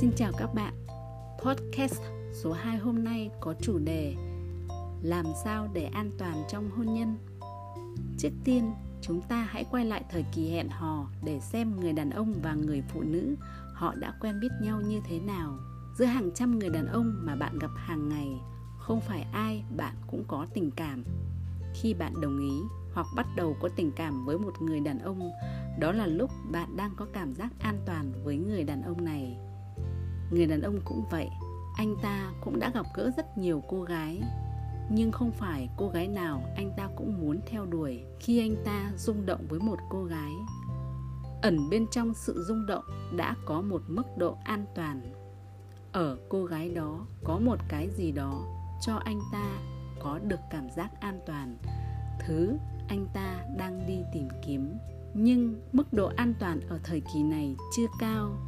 Xin chào các bạn. Podcast số 2 hôm nay có chủ đề Làm sao để an toàn trong hôn nhân. Trước tiên, chúng ta hãy quay lại thời kỳ hẹn hò để xem người đàn ông và người phụ nữ họ đã quen biết nhau như thế nào. Giữa hàng trăm người đàn ông mà bạn gặp hàng ngày, không phải ai bạn cũng có tình cảm. Khi bạn đồng ý hoặc bắt đầu có tình cảm với một người đàn ông, đó là lúc bạn đang có cảm giác an toàn với người đàn ông này người đàn ông cũng vậy, anh ta cũng đã gặp gỡ rất nhiều cô gái. Nhưng không phải cô gái nào anh ta cũng muốn theo đuổi khi anh ta rung động với một cô gái. Ẩn bên trong sự rung động đã có một mức độ an toàn. Ở cô gái đó có một cái gì đó cho anh ta có được cảm giác an toàn. Thứ anh ta đang đi tìm kiếm. Nhưng mức độ an toàn ở thời kỳ này chưa cao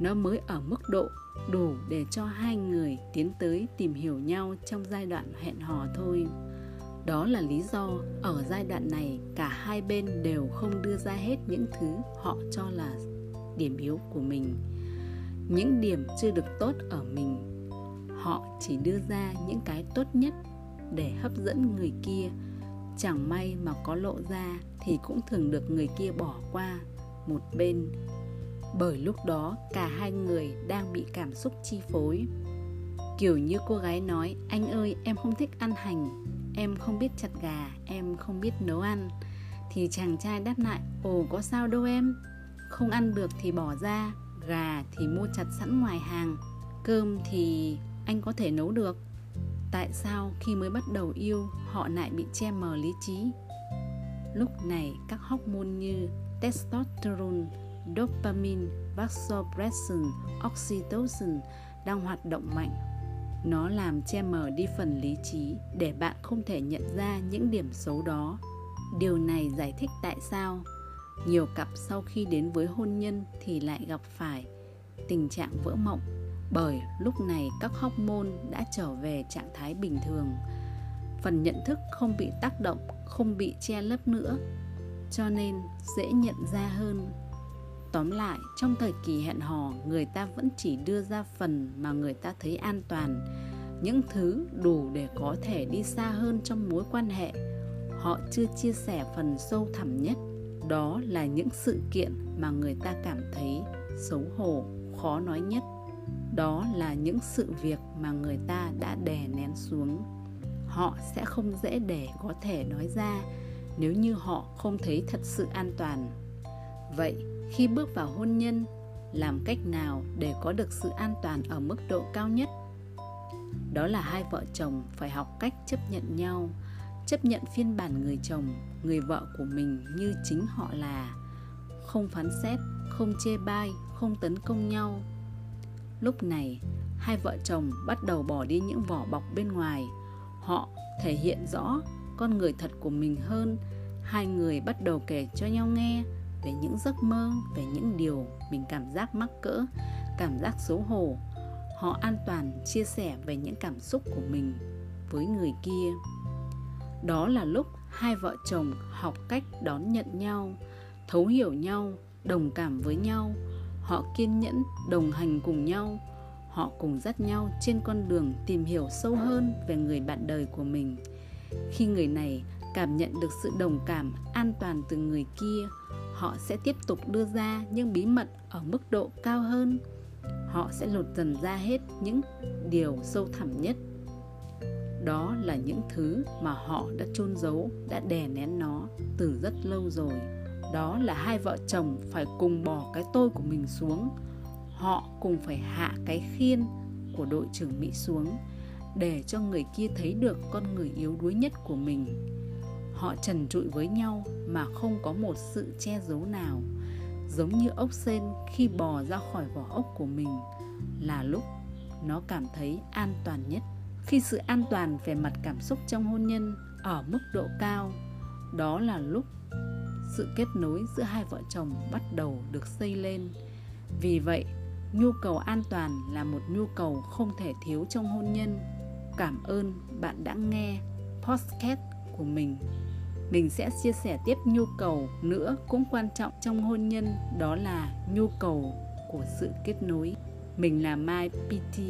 nó mới ở mức độ đủ để cho hai người tiến tới tìm hiểu nhau trong giai đoạn hẹn hò thôi. Đó là lý do ở giai đoạn này cả hai bên đều không đưa ra hết những thứ họ cho là điểm yếu của mình. Những điểm chưa được tốt ở mình, họ chỉ đưa ra những cái tốt nhất để hấp dẫn người kia. Chẳng may mà có lộ ra thì cũng thường được người kia bỏ qua một bên bởi lúc đó cả hai người đang bị cảm xúc chi phối. Kiểu như cô gái nói, anh ơi, em không thích ăn hành, em không biết chặt gà, em không biết nấu ăn. Thì chàng trai đáp lại, ồ, có sao đâu em. Không ăn được thì bỏ ra, gà thì mua chặt sẵn ngoài hàng, cơm thì anh có thể nấu được. Tại sao khi mới bắt đầu yêu, họ lại bị che mờ lý trí? Lúc này các hormone như testosterone dopamine, vasopressin, oxytocin đang hoạt động mạnh. Nó làm che mờ đi phần lý trí để bạn không thể nhận ra những điểm xấu đó. Điều này giải thích tại sao nhiều cặp sau khi đến với hôn nhân thì lại gặp phải tình trạng vỡ mộng bởi lúc này các hormone đã trở về trạng thái bình thường phần nhận thức không bị tác động không bị che lấp nữa cho nên dễ nhận ra hơn Tóm lại, trong thời kỳ hẹn hò, người ta vẫn chỉ đưa ra phần mà người ta thấy an toàn, những thứ đủ để có thể đi xa hơn trong mối quan hệ. Họ chưa chia sẻ phần sâu thẳm nhất, đó là những sự kiện mà người ta cảm thấy xấu hổ, khó nói nhất. Đó là những sự việc mà người ta đã đè nén xuống. Họ sẽ không dễ để có thể nói ra nếu như họ không thấy thật sự an toàn. Vậy, khi bước vào hôn nhân làm cách nào để có được sự an toàn ở mức độ cao nhất? Đó là hai vợ chồng phải học cách chấp nhận nhau chấp nhận phiên bản người chồng người vợ của mình như chính họ là. Không phán xét không chê bai không tấn công nhau. Lúc này hai vợ chồng bắt đầu bỏ đi những vỏ bọc bên ngoài. Họ thể hiện rõ con người thật của mình hơn. Hai người bắt đầu kể cho nhau nghe về những giấc mơ, về những điều mình cảm giác mắc cỡ, cảm giác xấu hổ. Họ an toàn chia sẻ về những cảm xúc của mình với người kia. Đó là lúc hai vợ chồng học cách đón nhận nhau, thấu hiểu nhau, đồng cảm với nhau. Họ kiên nhẫn đồng hành cùng nhau. Họ cùng dắt nhau trên con đường tìm hiểu sâu hơn về người bạn đời của mình. Khi người này cảm nhận được sự đồng cảm an toàn từ người kia họ sẽ tiếp tục đưa ra những bí mật ở mức độ cao hơn. Họ sẽ lột dần ra hết những điều sâu thẳm nhất. Đó là những thứ mà họ đã chôn giấu, đã đè nén nó từ rất lâu rồi. Đó là hai vợ chồng phải cùng bỏ cái tôi của mình xuống. Họ cùng phải hạ cái khiên của đội trưởng mỹ xuống để cho người kia thấy được con người yếu đuối nhất của mình họ trần trụi với nhau mà không có một sự che giấu nào. Giống như ốc sên khi bò ra khỏi vỏ ốc của mình là lúc nó cảm thấy an toàn nhất. Khi sự an toàn về mặt cảm xúc trong hôn nhân ở mức độ cao, đó là lúc sự kết nối giữa hai vợ chồng bắt đầu được xây lên. Vì vậy, nhu cầu an toàn là một nhu cầu không thể thiếu trong hôn nhân. Cảm ơn bạn đã nghe podcast của mình mình sẽ chia sẻ tiếp nhu cầu nữa cũng quan trọng trong hôn nhân, đó là nhu cầu của sự kết nối. Mình là Mai PT